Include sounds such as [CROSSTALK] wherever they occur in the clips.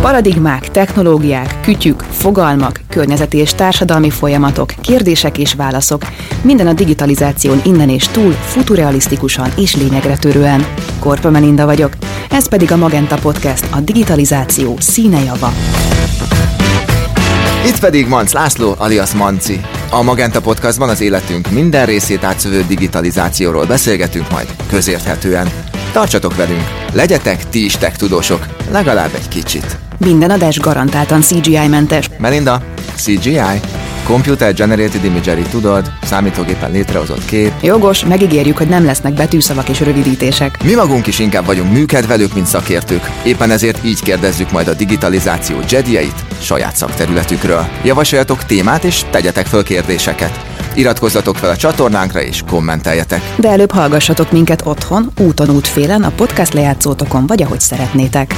Paradigmák, technológiák, kütyük, fogalmak, környezeti és társadalmi folyamatok, kérdések és válaszok. Minden a digitalizáción innen és túl, futurealisztikusan és lényegre törően. Korpa Melinda vagyok, ez pedig a Magenta Podcast, a digitalizáció színe java. Itt pedig Manc László, alias Manci. A Magenta Podcastban az életünk minden részét átszövő digitalizációról beszélgetünk majd közérthetően. Tartsatok velünk, legyetek ti is tech tudósok, legalább egy kicsit. Minden adás garantáltan CGI-mentes. Melinda, CGI? Computer Generated Imagery, tudod, számítógépen létrehozott kép. Jogos, megígérjük, hogy nem lesznek betűszavak és rövidítések. Mi magunk is inkább vagyunk műkedvelők, mint szakértők. Éppen ezért így kérdezzük majd a digitalizáció jedieit saját szakterületükről. Javasoljatok témát és tegyetek föl kérdéseket. Iratkozzatok fel a csatornánkra és kommenteljetek. De előbb hallgassatok minket otthon, úton útfélen, a podcast lejátszótokon, vagy ahogy szeretnétek.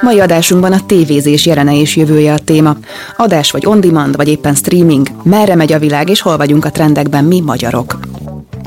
Mai adásunkban a tévézés jelene és jövője a téma. Adás vagy on-demand, vagy éppen streaming. Merre megy a világ, és hol vagyunk a trendekben mi magyarok?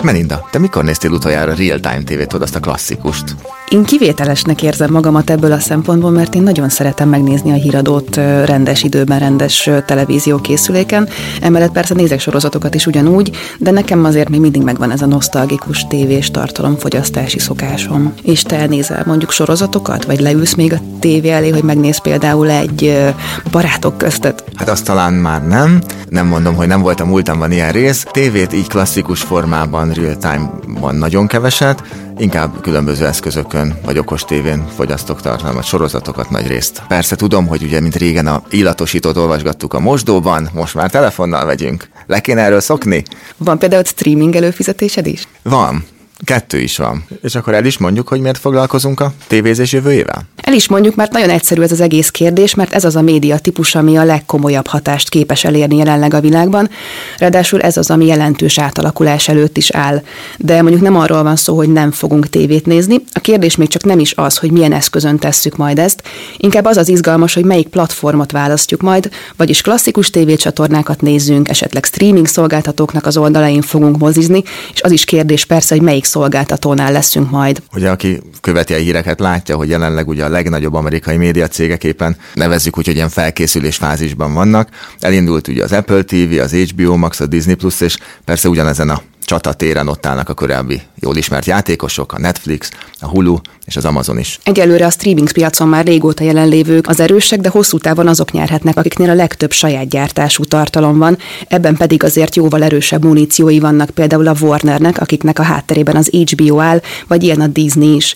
Melinda, te mikor néztél utoljára real-time tévét, azt a klasszikust? Én kivételesnek érzem magamat ebből a szempontból, mert én nagyon szeretem megnézni a híradót rendes időben, rendes televízió készüléken. Emellett persze nézek sorozatokat is ugyanúgy, de nekem azért még mindig megvan ez a nosztalgikus tévés tartalomfogyasztási szokásom. És te nézel mondjuk sorozatokat, vagy leülsz még a tévé elé, hogy megnéz például egy barátok köztet? Hát azt talán már nem. Nem mondom, hogy nem voltam múltamban ilyen rész. Tévét így klasszikus formában, real-time-ban nagyon keveset, inkább különböző eszközökön vagy okos tévén fogyasztok tartalmat, sorozatokat nagy részt. Persze tudom, hogy ugye, mint régen a illatosítót olvasgattuk a mosdóban, most már telefonnal vegyünk. Le kéne erről szokni? Van például streaming előfizetésed is? Van. Kettő is van. És akkor el is mondjuk, hogy miért foglalkozunk a tévézés jövőjével? El is mondjuk, mert nagyon egyszerű ez az egész kérdés, mert ez az a média típus, ami a legkomolyabb hatást képes elérni jelenleg a világban. Ráadásul ez az, ami jelentős átalakulás előtt is áll. De mondjuk nem arról van szó, hogy nem fogunk tévét nézni. A kérdés még csak nem is az, hogy milyen eszközön tesszük majd ezt. Inkább az az izgalmas, hogy melyik platformot választjuk majd, vagyis klasszikus tévécsatornákat nézzünk, esetleg streaming szolgáltatóknak az oldalain fogunk mozizni, és az is kérdés persze, hogy melyik szolgáltatónál leszünk majd. Ugye, aki követi a híreket, látja, hogy jelenleg ugye a legnagyobb amerikai médiacégek éppen nevezzük úgy, hogy ilyen felkészülés fázisban vannak. Elindult ugye az Apple TV, az HBO Max, a Disney Plus, és persze ugyanezen a csatatéren ott állnak a korábbi jól ismert játékosok, a Netflix, a Hulu és az Amazon is. Egyelőre a streaming piacon már régóta jelenlévők az erősek, de hosszú távon azok nyerhetnek, akiknél a legtöbb saját gyártású tartalom van, ebben pedig azért jóval erősebb muníciói vannak például a Warnernek, akiknek a hátterében az HBO áll, vagy ilyen a Disney is.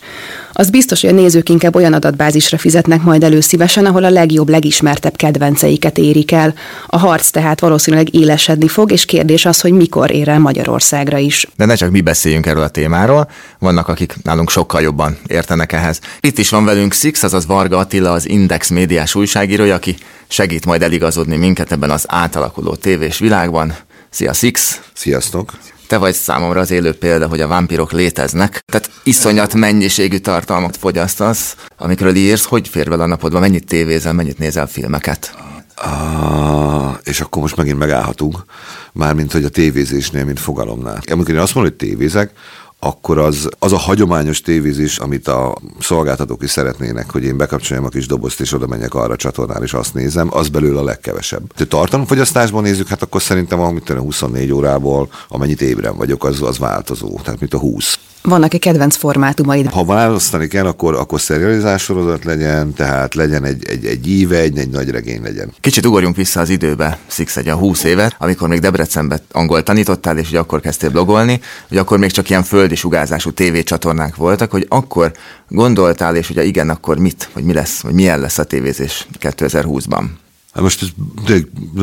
Az biztos, hogy a nézők inkább olyan adatbázisra fizetnek majd elő szívesen, ahol a legjobb, legismertebb kedvenceiket érik el. A harc tehát valószínűleg élesedni fog, és kérdés az, hogy mikor ér el Magyarországra is. De ne csak mi beszéljünk erről a témáról, vannak, akik nálunk sokkal jobban értenek ehhez. Itt is van velünk Six, azaz Varga Attila, az Index médiás újságírója, aki segít majd eligazodni minket ebben az átalakuló tévés világban. Szia Six! Sziasztok! Te vagy számomra az élő példa, hogy a vámpirok léteznek. Tehát iszonyat mennyiségű tartalmat fogyasztasz, amikről írsz, hogy fér bele a napodba, mennyit tévézel, mennyit nézel filmeket? És akkor most megint megállhatunk, mármint hogy a tévézésnél, mint fogalomnál. Amikor én azt mondom, hogy tévézek, akkor az, az a hagyományos tévézés, amit a szolgáltatók is szeretnének, hogy én bekapcsoljam a kis dobozt, és oda menjek arra a csatornán, és azt nézem, az belőle a legkevesebb. Ha tartalomfogyasztásban nézzük, hát akkor szerintem a 24 órából, amennyit ébren vagyok, az, az változó. Tehát mint a 20. Vannak-e kedvenc formátumaid? Ha választani kell, akkor, akkor szerializás sorozat legyen, tehát legyen egy, egy, egy íve, egy, egy nagy regény legyen. Kicsit ugorjunk vissza az időbe, Six egy a 20 évet, amikor még Debrecenben angol tanítottál, és hogy akkor kezdtél blogolni, hogy akkor még csak ilyen földi sugázású tévécsatornák voltak, hogy akkor gondoltál, és hogy igen, akkor mit, vagy mi lesz, vagy milyen lesz a tévézés 2020-ban? Hát most ez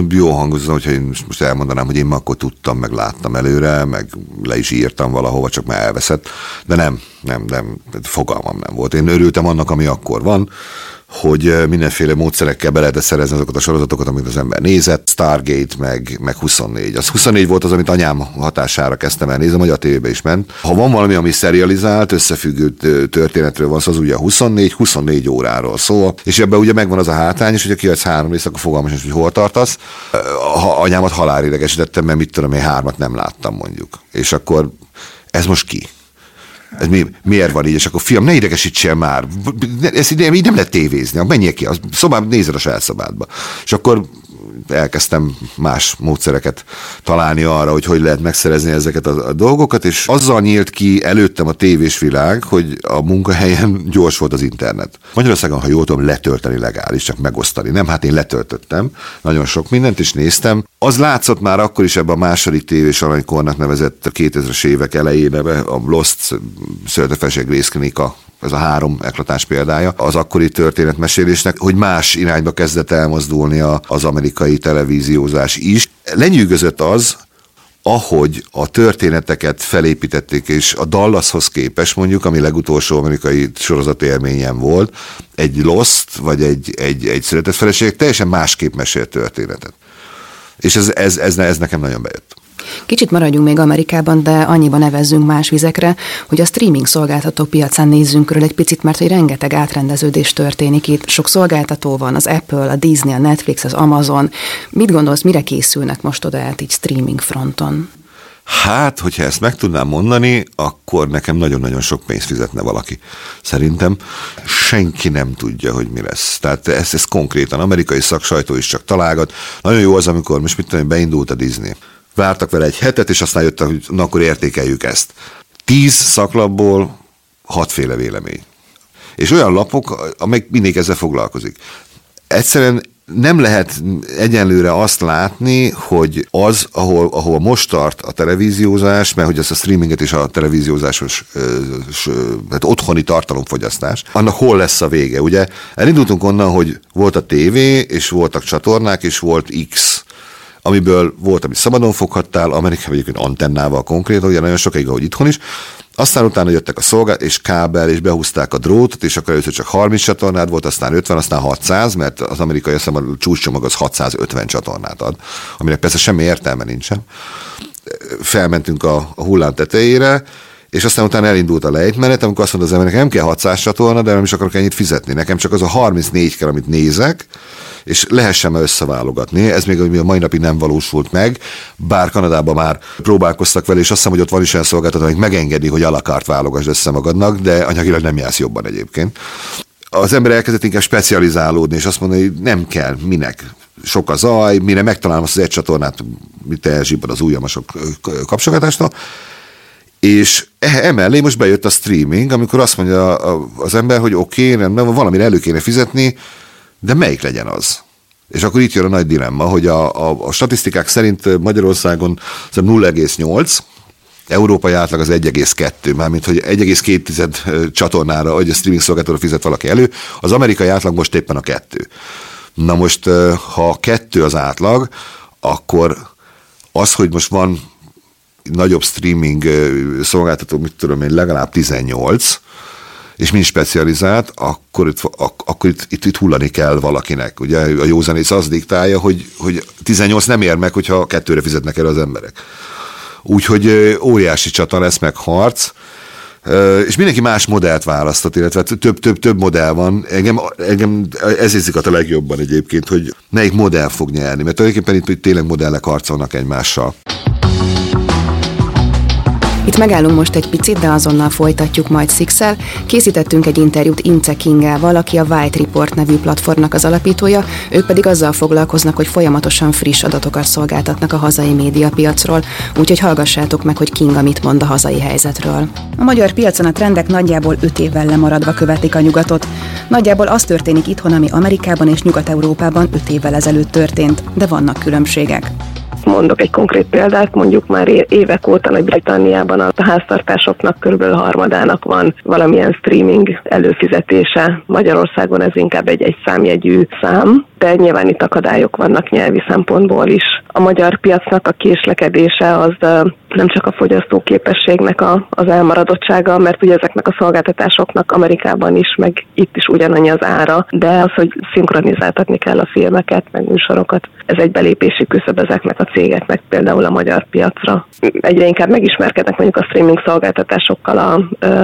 jó hangozna, hogyha én most elmondanám, hogy én ma akkor tudtam, meg láttam előre, meg le is írtam valahova, csak már elveszett, de nem, nem, nem, fogalmam nem volt. Én örültem annak, ami akkor van, hogy mindenféle módszerekkel be lehetett szerezni azokat a sorozatokat, amit az ember nézett, Stargate, meg, meg 24. Az 24 volt az, amit anyám hatására kezdtem el nézni, a tévébe is ment. Ha van valami, ami serializált, összefüggő történetről van az ugye a 24, 24 óráról szól, és ebben ugye megvan az a hátrány, és hogyha kiadsz három részt, akkor fogalmas, hogy hol tartasz. Ha anyámat halálidegesítettem, mert mit tudom, én hármat nem láttam mondjuk. És akkor ez most ki? Ez mi, miért van így? És akkor fiam, ne idegesítsél már. Ez így, így nem lehet tévézni. Menjél ki, a szobában nézed a saját szobádba. És akkor elkezdtem más módszereket találni arra, hogy hogy lehet megszerezni ezeket a, a dolgokat, és azzal nyílt ki előttem a tévés világ, hogy a munkahelyen gyors volt az internet. Magyarországon, ha jól tudom, letölteni legális, csak megosztani. Nem, hát én letöltöttem nagyon sok mindent, és néztem. Az látszott már akkor is ebben a második tévés aranykornak nevezett a 2000-es évek elején, a Lost Szörtefeség részklinika ez a három eklatás példája az akkori történetmesélésnek, hogy más irányba kezdett elmozdulni az amerikai televíziózás is. Lenyűgözött az, ahogy a történeteket felépítették, és a Dallashoz képes mondjuk, ami legutolsó amerikai sorozatélményem volt, egy Lost, vagy egy, egy, egy született feleség teljesen másképp mesél történetet. És ez, ez, ez, ez nekem nagyon bejött. Kicsit maradjunk még Amerikában, de annyiban nevezzünk más vizekre, hogy a streaming szolgáltató piacán nézzünk körül egy picit, mert hogy rengeteg átrendeződés történik itt. Sok szolgáltató van, az Apple, a Disney, a Netflix, az Amazon. Mit gondolsz, mire készülnek most oda át így streaming fronton? Hát, hogyha ezt meg tudnám mondani, akkor nekem nagyon-nagyon sok pénzt fizetne valaki. Szerintem senki nem tudja, hogy mi lesz. Tehát ez, ez konkrétan, amerikai szaksajtó is csak találgat. Nagyon jó az, amikor most mit tudom, beindult a Disney vártak vele egy hetet, és aztán jöttek, hogy na akkor értékeljük ezt. Tíz szaklapból hatféle vélemény. És olyan lapok, amelyek mindig ezzel foglalkozik. Egyszerűen nem lehet egyenlőre azt látni, hogy az, ahol, ahol most tart a televíziózás, mert hogy ez a streaminget és a televíziózásos hát otthoni tartalomfogyasztás, annak hol lesz a vége. Ugye elindultunk onnan, hogy volt a tévé, és voltak csatornák, és volt X amiből volt, amit szabadon foghattál, Amerikában egyébként antennával konkrétan, ugye nagyon sokáig, ahogy itthon is, aztán utána jöttek a szolgált, és kábel, és behúzták a drótot, és akkor először csak 30 csatornád volt, aztán 50, aztán 600, mert az amerikai azt a csúcscsomag az 650 csatornát ad, aminek persze semmi értelme nincsen. Felmentünk a, a hullám tetejére, és aztán utána elindult a lejtmenet, amikor azt mondta az embernek, nem kell 600 csatorna, de nem is akarok ennyit fizetni. Nekem csak az a 34 kell, amit nézek, és lehessen összeválogatni. Ez még a mai napig nem valósult meg, bár Kanadában már próbálkoztak vele, és azt hiszem, hogy ott van is olyan szolgáltató, hogy megengedi, hogy alakárt válogass össze magadnak, de anyagilag nem jársz jobban egyébként. Az ember elkezdett inkább specializálódni, és azt mondani, hogy nem kell, minek, sok a zaj, mire megtalálom azt az egy csatornát, mit elzsibbad az ujjam a sok kapcsolatásnál, és e, emellé most bejött a streaming, amikor azt mondja az ember, hogy oké, okay, rendben, valamire elő kéne fizetni, de melyik legyen az? És akkor itt jön a nagy dilemma, hogy a, a, a statisztikák szerint Magyarországon 0,8, európai átlag az 1,2, mármint hogy 1,2 csatornára, hogy a streaming szolgáltatóra fizet valaki elő, az amerikai átlag most éppen a kettő. Na most, ha kettő az átlag, akkor az, hogy most van nagyobb streaming szolgáltató, mit tudom én, legalább 18, és mind specializált, akkor itt, akkor itt, itt, itt hullani kell valakinek. Ugye a józanész az diktálja, hogy, hogy 18 nem ér meg, hogyha kettőre fizetnek el az emberek. Úgyhogy óriási csata lesz meg harc, és mindenki más modellt választott, illetve több, több, több modell van. Engem, engem ez érzik a legjobban egyébként, hogy melyik modell fog nyerni, mert tulajdonképpen itt tényleg modellek harcolnak egymással. Itt megállunk most egy picit, de azonnal folytatjuk majd Sixel. Készítettünk egy interjút Ince Kingával, aki a White Report nevű platformnak az alapítója, ők pedig azzal foglalkoznak, hogy folyamatosan friss adatokat szolgáltatnak a hazai médiapiacról, úgyhogy hallgassátok meg, hogy Kinga mit mond a hazai helyzetről. A magyar piacon a trendek nagyjából 5 évvel lemaradva követik a nyugatot. Nagyjából az történik itthon, ami Amerikában és Nyugat-Európában 5 évvel ezelőtt történt, de vannak különbségek. Mondok egy konkrét példát, mondjuk már évek óta Nagy-Britanniában a háztartásoknak körülbelül harmadának van valamilyen streaming előfizetése. Magyarországon ez inkább egy egy számjegyű szám, de nyilván itt akadályok vannak nyelvi szempontból is. A magyar piacnak a késlekedése az nem csak a fogyasztóképességnek a, az elmaradottsága, mert ugye ezeknek a szolgáltatásoknak Amerikában is, meg itt is ugyanannyi az ára, de az, hogy szinkronizáltatni kell a filmeket, meg műsorokat, ez egy belépési küszöb ezeknek a cégeknek például a magyar piacra. Egyre inkább megismerkednek mondjuk a streaming szolgáltatásokkal a,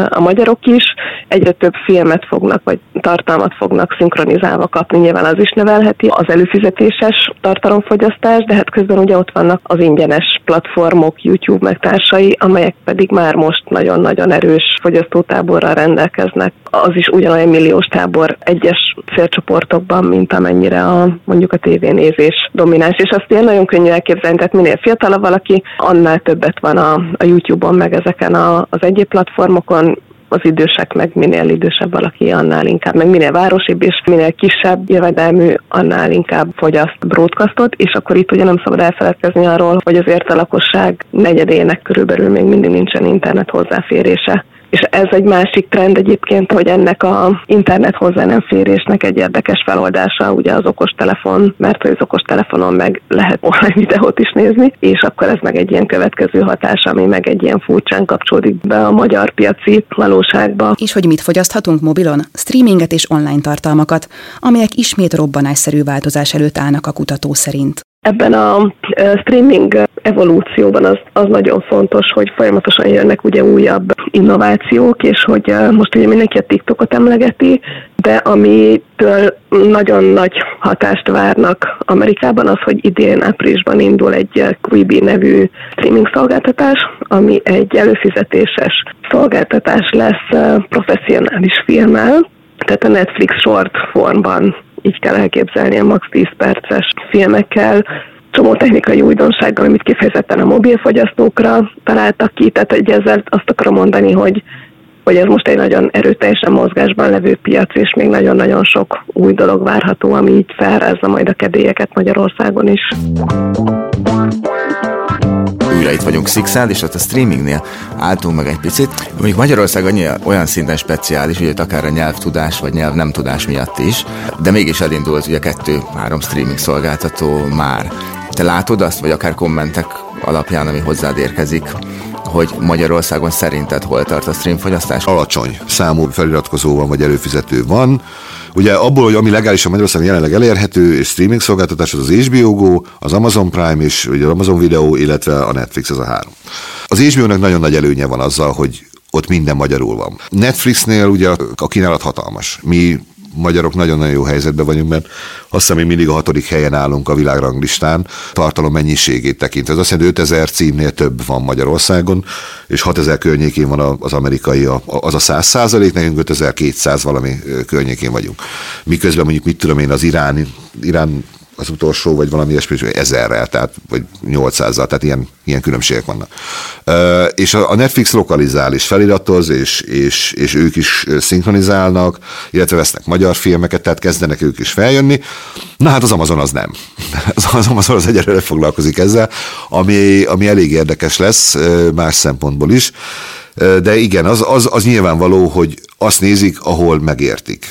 a magyarok is, egyre több filmet fognak, vagy tartalmat fognak szinkronizálva kapni, nyilván az is növelheti az előfizetéses tartalomfogyasztás, de hát közben ugye ott vannak az ingyenes platformok, YouTube meg társai, amelyek pedig már most nagyon-nagyon erős fogyasztótáborral rendelkeznek. Az is ugyanolyan milliós tábor egyes célcsoportokban, mint amennyire a, mondjuk a tévénézés domináns. És azt ilyen nagyon könnyű elképzelni, tehát minél fiatalabb valaki, annál többet van a, a YouTube-on, meg ezeken a, az egyéb platformokon, az idősek meg minél idősebb valaki, annál inkább, meg minél városibb és minél kisebb jövedelmű, annál inkább fogyaszt broadcastot, és akkor itt ugye nem szabad elfeledkezni arról, hogy azért a lakosság negyedének körülbelül még mindig nincsen internet hozzáférése és ez egy másik trend egyébként, hogy ennek a internet hozzá nem férésnek egy érdekes feloldása, ugye az okostelefon, mert az okostelefonon meg lehet online videót is nézni, és akkor ez meg egy ilyen következő hatás, ami meg egy ilyen furcsán kapcsolódik be a magyar piaci valóságba. És hogy mit fogyaszthatunk mobilon? Streaminget és online tartalmakat, amelyek ismét robbanásszerű változás előtt állnak a kutató szerint. Ebben a streaming evolúcióban az, az nagyon fontos, hogy folyamatosan jönnek ugye újabb innovációk, és hogy most ugye mindenki a TikTokot emlegeti, de amitől nagyon nagy hatást várnak Amerikában az, hogy idén áprilisban indul egy Quibi nevű streaming szolgáltatás, ami egy előfizetéses szolgáltatás lesz professzionális filmmel, tehát a Netflix short formban így kell elképzelni a max 10 perces filmekkel, csomó technikai újdonsággal, amit kifejezetten a mobilfogyasztókra találtak ki, tehát hogy ezzel azt akarom mondani, hogy hogy ez most egy nagyon erőteljesen mozgásban levő piac, és még nagyon-nagyon sok új dolog várható, ami így felrázza majd a kedélyeket Magyarországon is újra itt vagyunk Sixel, és ott a streamingnél álltunk meg egy picit. Mondjuk Magyarország annyi, olyan szinten speciális, hogy akár a nyelvtudás vagy nyelv nem tudás miatt is, de mégis elindult ugye kettő-három streaming szolgáltató már. Te látod azt, vagy akár kommentek alapján, ami hozzád érkezik, hogy Magyarországon szerinted hol tart a streamfogyasztás? Alacsony számú feliratkozó van, vagy előfizető van. Ugye abból, hogy ami legálisan Magyarországon jelenleg elérhető, és streaming szolgáltatás, az az HBO Go, az Amazon Prime és ugye az Amazon Video, illetve a Netflix, az a három. Az HBO-nak nagyon nagy előnye van azzal, hogy ott minden magyarul van. Netflixnél ugye a kínálat hatalmas. Mi magyarok nagyon-nagyon jó helyzetben vagyunk, mert azt hiszem, hogy mindig a hatodik helyen állunk a világranglistán, tartalom mennyiségét tekintve. Ez azt jelenti, 5000 címnél több van Magyarországon, és 6000 környékén van az amerikai, az a 100 százalék, nekünk 5200 valami környékén vagyunk. Miközben mondjuk, mit tudom én, az Irán, Irán az utolsó, vagy valami ilyesmi, ezerrel, tehát, vagy 800 tehát ilyen, ilyen különbségek vannak. És a Netflix lokalizál és feliratoz, és, és, és ők is szinkronizálnak, illetve vesznek magyar filmeket, tehát kezdenek ők is feljönni. Na hát az Amazon az nem. [LAUGHS] Az Amazon az egyelőre foglalkozik ezzel, ami, ami elég érdekes lesz más szempontból is. De igen, az, az, az nyilvánvaló, hogy azt nézik, ahol megértik.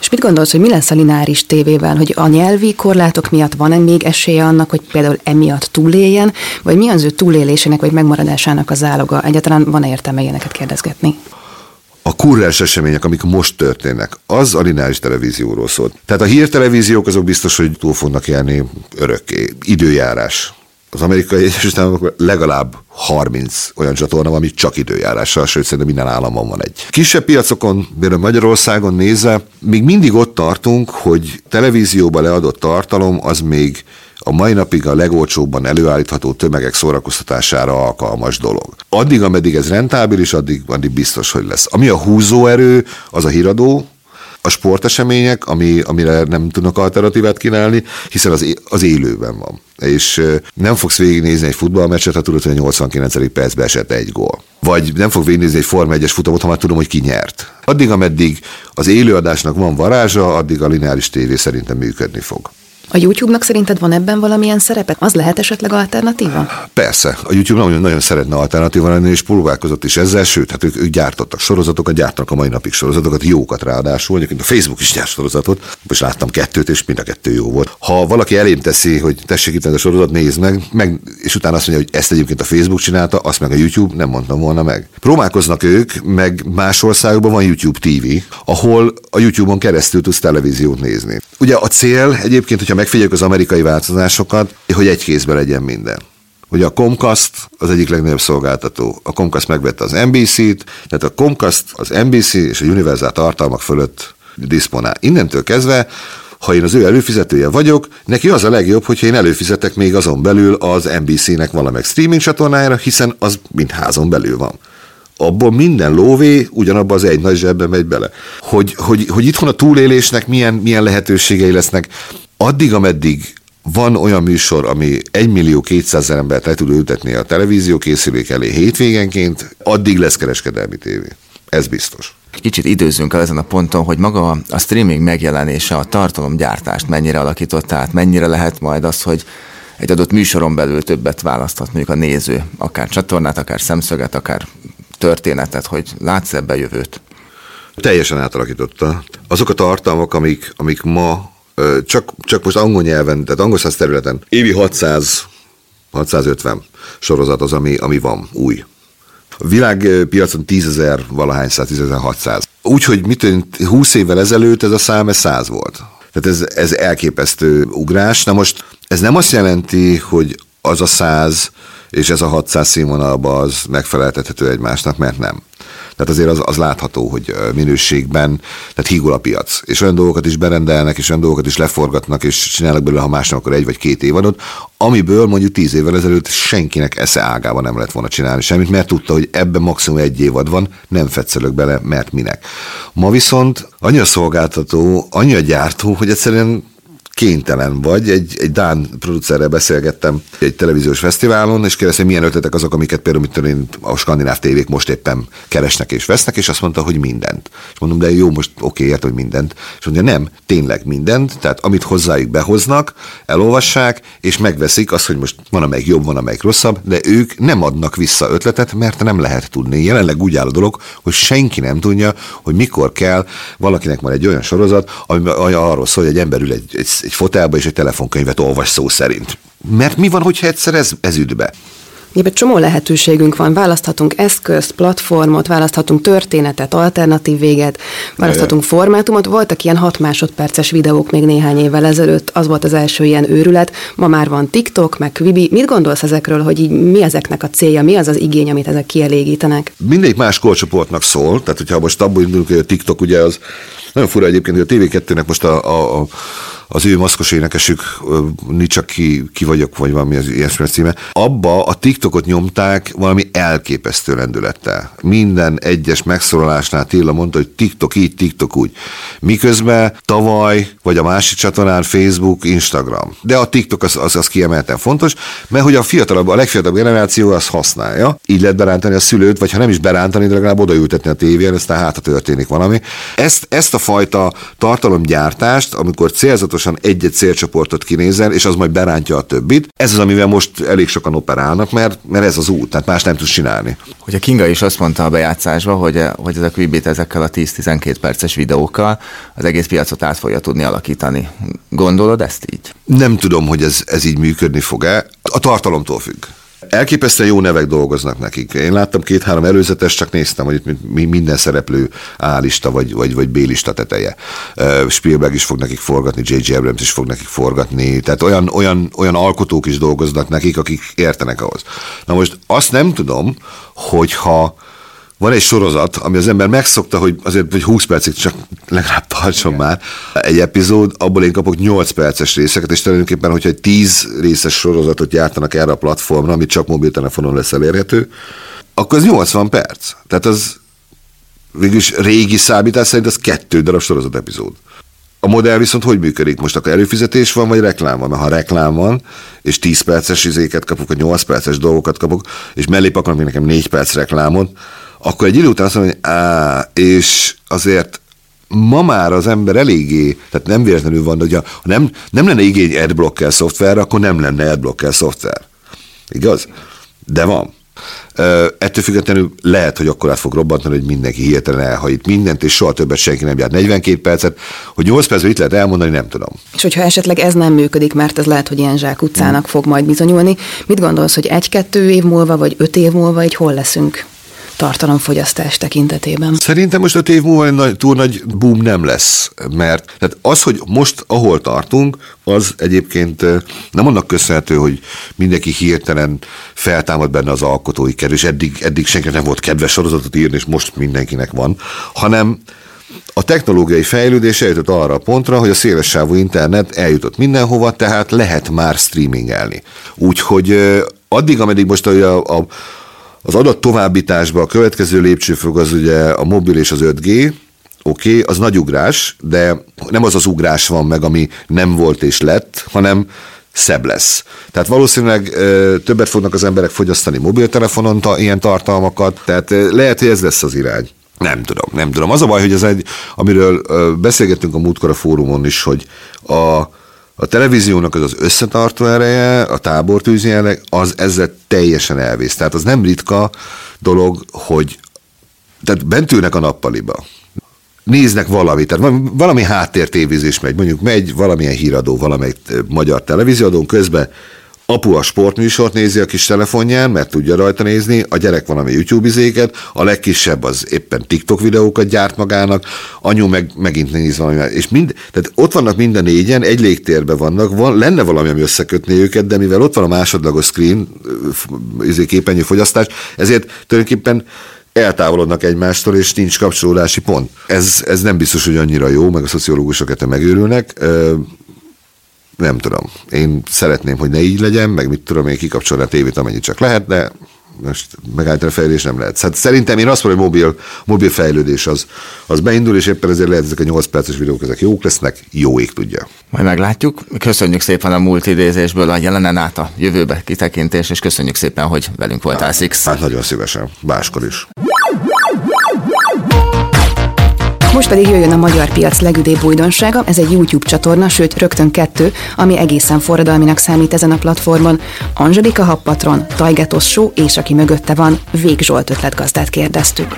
És mit gondolsz, hogy mi lesz a lineáris tévével, hogy a nyelvi korlátok miatt van-e még esélye annak, hogy például emiatt túléljen, vagy mi az ő túlélésének vagy megmaradásának az áloga? Egyáltalán van-e értelme ilyeneket kérdezgetni? a kurrens események, amik most történnek, az a lineáris televízióról szólt. Tehát a hírtelevíziók azok biztos, hogy túl fognak élni örökké. Időjárás, az amerikai Egyesült Államokban legalább 30 olyan csatorna van, ami csak időjárással, sőt szerintem minden államon van egy. Kisebb piacokon, például Magyarországon nézve, még mindig ott tartunk, hogy televízióba leadott tartalom az még a mai napig a legolcsóbban előállítható tömegek szórakoztatására alkalmas dolog. Addig, ameddig ez rentábilis, addig, addig biztos, hogy lesz. Ami a húzóerő, az a híradó, a sportesemények, ami, amire nem tudnak alternatívát kínálni, hiszen az, az élőben van. És nem fogsz végignézni egy futballmeccset, ha tudod, hogy a 89. percben esett egy gól. Vagy nem fog végignézni egy Forma 1-es futamot, ha már tudom, hogy ki nyert. Addig, ameddig az élőadásnak van varázsa, addig a lineáris tévé szerintem működni fog. A YouTube-nak szerinted van ebben valamilyen szerepe? Az lehet esetleg alternatíva? Persze. A YouTube nagyon, nagyon szeretne alternatíva lenni, és próbálkozott is ezzel, sőt, hát ők, ők gyártottak sorozatokat, gyártanak a mai napig sorozatokat, jókat ráadásul. Egyébként a Facebook is gyárt sorozatot, most láttam kettőt, és mind a kettő jó volt. Ha valaki elém teszi, hogy tessék itt a sorozat, nézd meg, meg, és utána azt mondja, hogy ezt egyébként a Facebook csinálta, azt meg a YouTube, nem mondtam volna meg. Próbálkoznak ők, meg más országokban van YouTube TV, ahol a YouTube-on keresztül tudsz televíziót nézni. Ugye a cél egyébként, hogyha megfigyeljük az amerikai változásokat, hogy egy kézben legyen minden. Ugye a Comcast az egyik legnagyobb szolgáltató. A Comcast megvette az NBC-t, tehát a Comcast, az NBC és a Universal tartalmak fölött diszponál. Innentől kezdve ha én az ő előfizetője vagyok, neki az a legjobb, hogyha én előfizetek még azon belül az NBC-nek valamelyik streaming csatornájára, hiszen az mind házon belül van abból minden lóvé ugyanabba az egy nagy zsebbe megy bele. Hogy, hogy, hogy itthon a túlélésnek milyen, milyen lehetőségei lesznek, addig, ameddig van olyan műsor, ami 1 millió 200 embert le tud ültetni a televízió készülék elé hétvégenként, addig lesz kereskedelmi tévé. Ez biztos. Kicsit időzünk el ezen a ponton, hogy maga a streaming megjelenése, a tartalomgyártást mennyire alakított át, mennyire lehet majd az, hogy egy adott műsoron belül többet választhat mondjuk a néző, akár csatornát, akár szemszöget, akár történetet, hogy látsz ebbe jövőt? Teljesen átalakította. Azok a tartalmak, amik, amik ma csak, csak most angol nyelven, tehát angol száz területen évi 600 650 sorozat az, ami, ami van, új. A világpiacon 10 ezer valahány száz, 10 600. Úgyhogy mit 20 évvel ezelőtt ez a szám, ez 100 volt. Tehát ez, ez elképesztő ugrás. Na most ez nem azt jelenti, hogy az a 100 és ez a 600 színvonalban az megfeleltethető egymásnak, mert nem. Tehát azért az, az látható, hogy minőségben, tehát hígul a piac. És olyan dolgokat is berendelnek, és olyan dolgokat is leforgatnak, és csinálnak belőle, ha másnak akkor egy vagy két évadot, amiből mondjuk tíz évvel ezelőtt senkinek esze ágában nem lett volna csinálni semmit, mert tudta, hogy ebben maximum egy évad van, nem fetszelök bele, mert minek. Ma viszont annyi a szolgáltató, annyi a gyártó, hogy egyszerűen kénytelen vagy. Egy, egy Dán producerrel beszélgettem egy televíziós fesztiválon, és kérdezte, hogy milyen ötletek azok, amiket például mit én, a skandináv tévék most éppen keresnek és vesznek, és azt mondta, hogy mindent. És mondom, de jó, most oké, okay, értem, hogy mindent. És mondja, nem, tényleg mindent, tehát amit hozzájuk behoznak, elolvassák, és megveszik azt, hogy most van amelyik jobb, van amelyik rosszabb, de ők nem adnak vissza ötletet, mert nem lehet tudni. Jelenleg úgy áll a dolog, hogy senki nem tudja, hogy mikor kell valakinek van egy olyan sorozat, ami arról szól, hogy egy ember ül egy, egy egy fotelba és egy telefonkönyvet olvas szó szerint. Mert mi van, hogyha egyszer ez, ez üt be? Egy csomó lehetőségünk van, választhatunk eszközt, platformot, választhatunk történetet, alternatív véget, választhatunk formátumot. Voltak ilyen 6 másodperces videók még néhány évvel ezelőtt, az volt az első ilyen őrület. Ma már van TikTok, meg Quibi. Mit gondolsz ezekről, hogy így mi ezeknek a célja, mi az az igény, amit ezek kielégítenek? Mindegyik más korcsoportnak szól, tehát hogyha most abból indulunk, hogy a TikTok ugye az nagyon fura egyébként, hogy a TV2-nek most a, a, a az ő maszkos énekesük, nincs ki, ki vagyok, vagy valami az ilyesmi címe, abba a TikTokot nyomták valami elképesztő lendülettel. Minden egyes megszólalásnál Tilla mondta, hogy TikTok így, TikTok úgy. Miközben tavaly, vagy a másik csatornán Facebook, Instagram. De a TikTok az, az, az kiemelten fontos, mert hogy a fiatalabb, a legfiatalabb generáció azt használja, így lehet berántani a szülőt, vagy ha nem is berántani, de legalább odaültetni a tévén, aztán hát történik valami. Ezt, ezt a fajta tartalomgyártást, amikor célzatos tudatosan egy-egy célcsoportot kinézel, és az majd berántja a többit. Ez az, amivel most elég sokan operálnak, mert, mert ez az út, tehát más nem tudsz csinálni. Hogy a Kinga is azt mondta a bejátszásba, hogy, hogy ez a Quibbit ezekkel a 10-12 perces videókkal az egész piacot át fogja tudni alakítani. Gondolod ezt így? Nem tudom, hogy ez, ez így működni fog-e. A tartalomtól függ. Elképesztően jó nevek dolgoznak nekik. Én láttam két-három előzetes, csak néztem, hogy itt minden szereplő A-lista vagy, vagy, vagy B-lista teteje. Spielberg is fog nekik forgatni, J.J. Abrams is fog nekik forgatni, tehát olyan, olyan, olyan alkotók is dolgoznak nekik, akik értenek ahhoz. Na most azt nem tudom, hogyha van egy sorozat, ami az ember megszokta, hogy azért hogy 20 percig csak legalább tartson Igen. már egy epizód, abból én kapok 8 perces részeket, és tulajdonképpen, hogyha egy 10 részes sorozatot gyártanak erre a platformra, ami csak mobiltelefonon lesz elérhető, akkor az 80 perc. Tehát az végülis régi számítás szerint az kettő darab sorozat epizód. A modell viszont hogy működik? Most akkor előfizetés van, vagy reklám van? Ha reklám van, és 10 perces izéket kapok, vagy 8 perces dolgokat kapok, és mellé pakolnak nekem 4 perc reklámot, akkor egy idő után azt mondom, hogy á, és azért ma már az ember eléggé, tehát nem véletlenül van, hogy ha nem, nem lenne igény adblocker szoftver, akkor nem lenne adblocker szoftver. Igaz? De van. Uh, ettől függetlenül lehet, hogy akkor át fog robbantani, hogy mindenki hirtelen elhajít mindent, és soha többet senki nem jár 42 percet. Hogy 8 percben itt lehet elmondani, nem tudom. És hogyha esetleg ez nem működik, mert ez lehet, hogy ilyen zsák utcának hmm. fog majd bizonyulni, mit gondolsz, hogy egy-kettő év múlva, vagy öt év múlva, egy hol leszünk? Tartalomfogyasztás tekintetében. Szerintem most öt év múlva nagy, túl nagy boom nem lesz, mert tehát az, hogy most ahol tartunk, az egyébként nem annak köszönhető, hogy mindenki hirtelen feltámad benne az alkotói kerül, és eddig, eddig senki nem volt kedves sorozatot írni, és most mindenkinek van, hanem a technológiai fejlődés eljutott arra a pontra, hogy a szélessávú internet eljutott mindenhova, tehát lehet már streamingelni. Úgyhogy addig, ameddig most a, a, az adat továbbításba a következő lépcsőfok az ugye a mobil és az 5G, oké, okay, az nagy ugrás, de nem az az ugrás van meg, ami nem volt és lett, hanem szebb lesz. Tehát valószínűleg ö, többet fognak az emberek fogyasztani mobiltelefonon ta, ilyen tartalmakat, tehát ö, lehet, hogy ez lesz az irány. Nem tudom, nem tudom. Az a baj, hogy ez egy, amiről ö, beszélgettünk a múltkor a fórumon is, hogy a, a televíziónak az az összetartó ereje, a tábortűzi ereje, az ezzel teljesen elvész. Tehát az nem ritka dolog, hogy tehát bent ülnek a nappaliba, néznek valamit, tehát valami háttértévizés megy, mondjuk megy valamilyen híradó, valamelyik magyar televízióadón, közben apu a sportműsort nézi a kis telefonján, mert tudja rajta nézni, a gyerek valami YouTube izéket, a legkisebb az éppen TikTok videókat gyárt magának, anyu meg megint néz valami. És mind, tehát ott vannak minden négyen, egy légtérben vannak, van, lenne valami, ami összekötné őket, de mivel ott van a másodlagos screen, izé képernyő fogyasztás, ezért tulajdonképpen eltávolodnak egymástól, és nincs kapcsolódási pont. Ez, ez nem biztos, hogy annyira jó, meg a szociológusok ettől megőrülnek. Nem tudom. Én szeretném, hogy ne így legyen, meg mit tudom én kikapcsolni a tévét, amennyit csak lehet, de most megállítani a fejlődés nem lehet. Hát szerintem én azt mondom, hogy mobil, mobil fejlődés az, az beindul, és éppen ezért lehet ezek a 8 perces videók, ezek jók lesznek, jó ég tudja. Majd meglátjuk. Köszönjük szépen a múlt idézésből a jelenen át a jövőbe kitekintés, és köszönjük szépen, hogy velünk voltál, Six. Hát nagyon szívesen, máskor is. Most pedig jöjjön a magyar piac legüdébb újdonsága, ez egy YouTube csatorna, sőt rögtön kettő, ami egészen forradalminak számít ezen a platformon. Angelika Happatron, Tajgetos Show és aki mögötte van, Vég Zsolt ötletgazdát kérdeztük.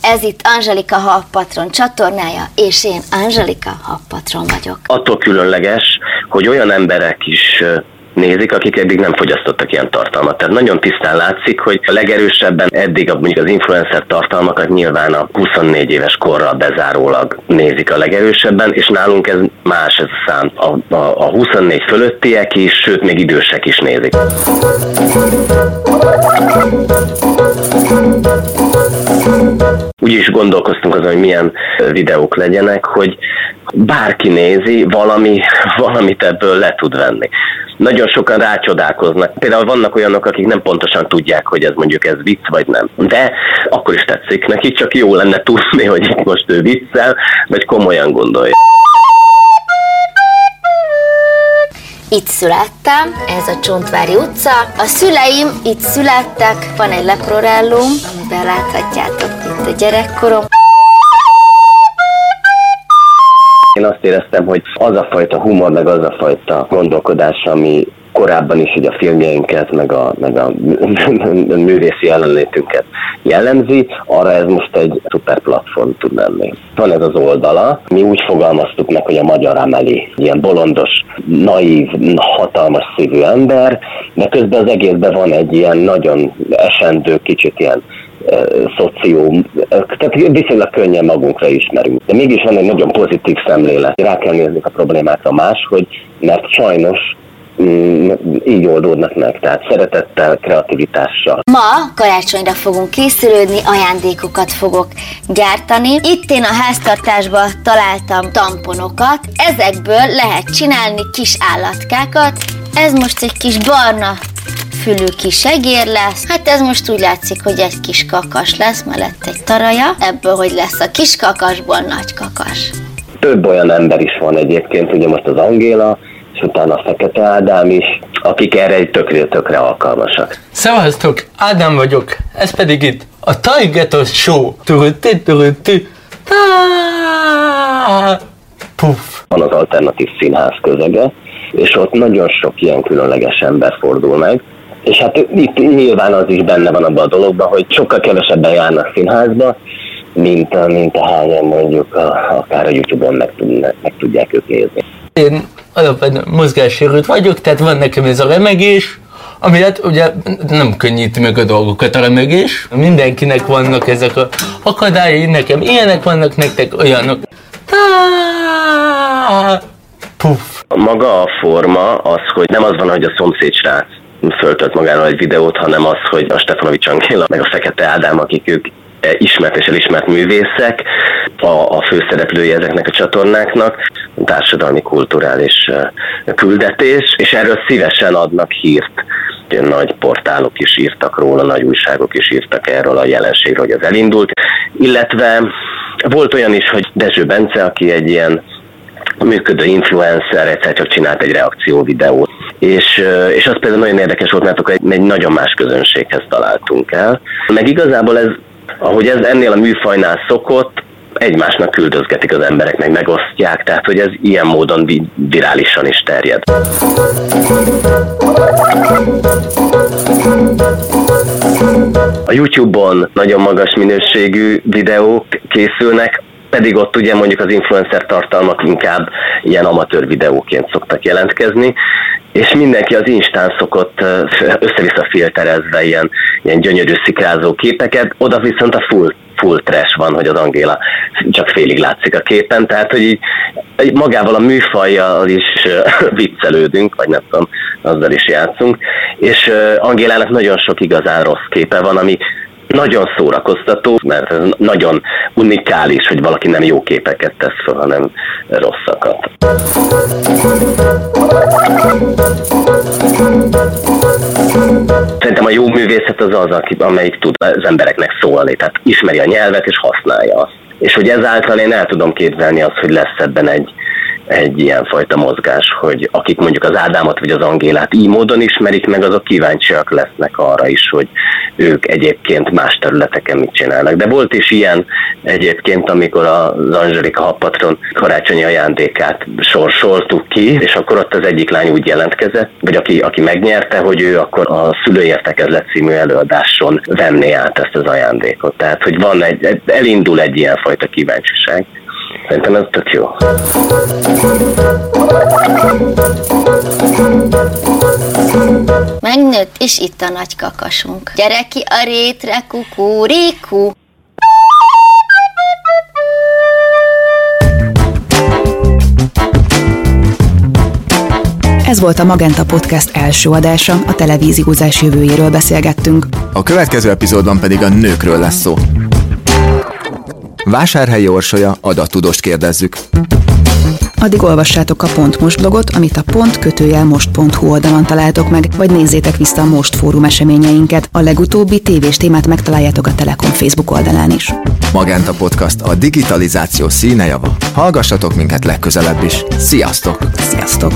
Ez itt Angelika Happatron csatornája, és én Angelika Happatron vagyok. Attól különleges, hogy olyan emberek is nézik, akik eddig nem fogyasztottak ilyen tartalmat. Tehát nagyon tisztán látszik, hogy a legerősebben eddig mondjuk az influencer tartalmakat nyilván a 24 éves korral bezárólag nézik a legerősebben, és nálunk ez más ez a szám. A, a, a 24 fölöttiek is, sőt még idősek is nézik. Úgy is gondolkoztunk azon, hogy milyen videók legyenek, hogy bárki nézi, valami, [LAUGHS] valamit ebből le tud venni nagyon sokan rácsodálkoznak. Például vannak olyanok, akik nem pontosan tudják, hogy ez mondjuk ez vicc vagy nem. De akkor is tetszik neki, csak jó lenne tudni, [LAUGHS] hogy most ő viccel, vagy komolyan gondolja. Itt születtem, ez a Csontvári utca. A szüleim itt születtek, van egy leprorellum, amiben láthatjátok itt a gyerekkorom. Én azt éreztem, hogy az a fajta humor, meg az a fajta gondolkodás, ami korábban is hogy a filmjeinket, meg a, meg a [LAUGHS] művészi jelenlétünket jellemzi, arra ez most egy szuper platform tud lenni. Van ez az oldala, mi úgy fogalmaztuk meg, hogy a magyar Ameli, ilyen bolondos, naív, hatalmas szívű ember, de közben az egészben van egy ilyen nagyon esendő, kicsit ilyen szoció, tehát viszonylag könnyen magunkra ismerünk. De mégis van egy nagyon pozitív szemlélet. Rá kell nézni a problémákra máshogy, mert sajnos így oldódnak meg, tehát szeretettel, kreativitással. Ma karácsonyra fogunk készülődni, ajándékokat fogok gyártani. Itt én a háztartásban találtam tamponokat, ezekből lehet csinálni kis állatkákat. Ez most egy kis barna fülű kis egér lesz. Hát ez most úgy látszik, hogy egy kis kakas lesz, mellett egy taraja. Ebből, hogy lesz a kis kakasból nagy kakas. Több olyan ember is van egyébként, ugye most az Angéla, és utána Fekete Ádám is, akik erre egy tökre, tökre alkalmasak. Szevasztok, Ádám vagyok, ez pedig itt a Tajgetos Show. Puff. Van az alternatív színház közege, és ott nagyon sok ilyen különleges ember fordul meg, és hát itt nyilván az is benne van abban a dologban, hogy sokkal kevesebben járnak színházba, mint, a, mint a hányan mondjuk a, akár a Youtube-on meg, meg tudják ők nézni. Én alapvetően mozgássérült vagyok, tehát van nekem ez a remegés, ami hát ugye nem könnyíti meg a dolgokat a remegés. Mindenkinek vannak ezek a akadályai, nekem ilyenek vannak, nektek olyanok. Puff. Maga a forma az, hogy nem az van, hogy a szomszéd srác föltölt magáról egy videót, hanem az, hogy a Stefanovics Angéla, meg a Fekete Ádám, akik ők ismert és elismert művészek, a, a főszereplői ezeknek a csatornáknak, társadalmi kulturális küldetés, és erről szívesen adnak hírt. Nagy portálok is írtak róla, nagy újságok is írtak erről a jelenségről, hogy az elindult, illetve volt olyan is, hogy Dezső Bence, aki egy ilyen működő influencer, egyszer csak csinált egy reakció videót. És, és az például nagyon érdekes volt, mert akkor egy, egy nagyon más közönséghez találtunk el. Meg igazából ez, ahogy ez ennél a műfajnál szokott, egymásnak küldözgetik az emberek, meg megosztják, tehát hogy ez ilyen módon virálisan is terjed. A YouTube-on nagyon magas minőségű videók készülnek, pedig ott ugye mondjuk az influencer tartalmak inkább ilyen amatőr videóként szoktak jelentkezni, és mindenki az Instán szokott [LAUGHS] össze-vissza filterezve ilyen, ilyen gyönyörű szikrázó képeket, oda viszont a full full trash van, hogy az Angéla csak félig látszik a képen, tehát hogy így magával a műfajjal is [LAUGHS] viccelődünk, vagy nem tudom, azzal is játszunk, és Angélának nagyon sok igazán rossz képe van, ami nagyon szórakoztató, mert nagyon unikális, hogy valaki nem jó képeket tesz fel, hanem rosszakat. Szerintem a jó művészet az az, amelyik tud az embereknek szólni, tehát ismeri a nyelvet és használja azt. És hogy ezáltal én el tudom képzelni azt, hogy lesz ebben egy, egy ilyen fajta mozgás, hogy akik mondjuk az Ádámot vagy az Angélát így módon ismerik meg, azok kíváncsiak lesznek arra is, hogy ők egyébként más területeken mit csinálnak. De volt is ilyen egyébként, amikor az Angelika Happatron karácsonyi ajándékát sorsoltuk ki, és akkor ott az egyik lány úgy jelentkezett, vagy aki, aki megnyerte, hogy ő akkor a szülőértekezlet című előadáson venné át ezt az ajándékot. Tehát, hogy van egy, elindul egy ilyen fajta kíváncsiság. Szerintem ez tök jó. Megnőtt, és itt a nagy kakasunk. Gyere ki a rétre, kukuriku! Ez volt a Magenta Podcast első adása, a televíziózás jövőjéről beszélgettünk. A következő epizódban pedig a nőkről lesz szó. Vásárhelyi Orsolya adatudost kérdezzük. Addig olvassátok a Pont Most blogot, amit a pont kötőjel most.hu oldalon találtok meg, vagy nézzétek vissza a Most fórum eseményeinket. A legutóbbi tévés témát megtaláljátok a Telekom Facebook oldalán is. Magenta Podcast a digitalizáció színejava. Hallgassatok minket legközelebb is. Sziasztok! Sziasztok!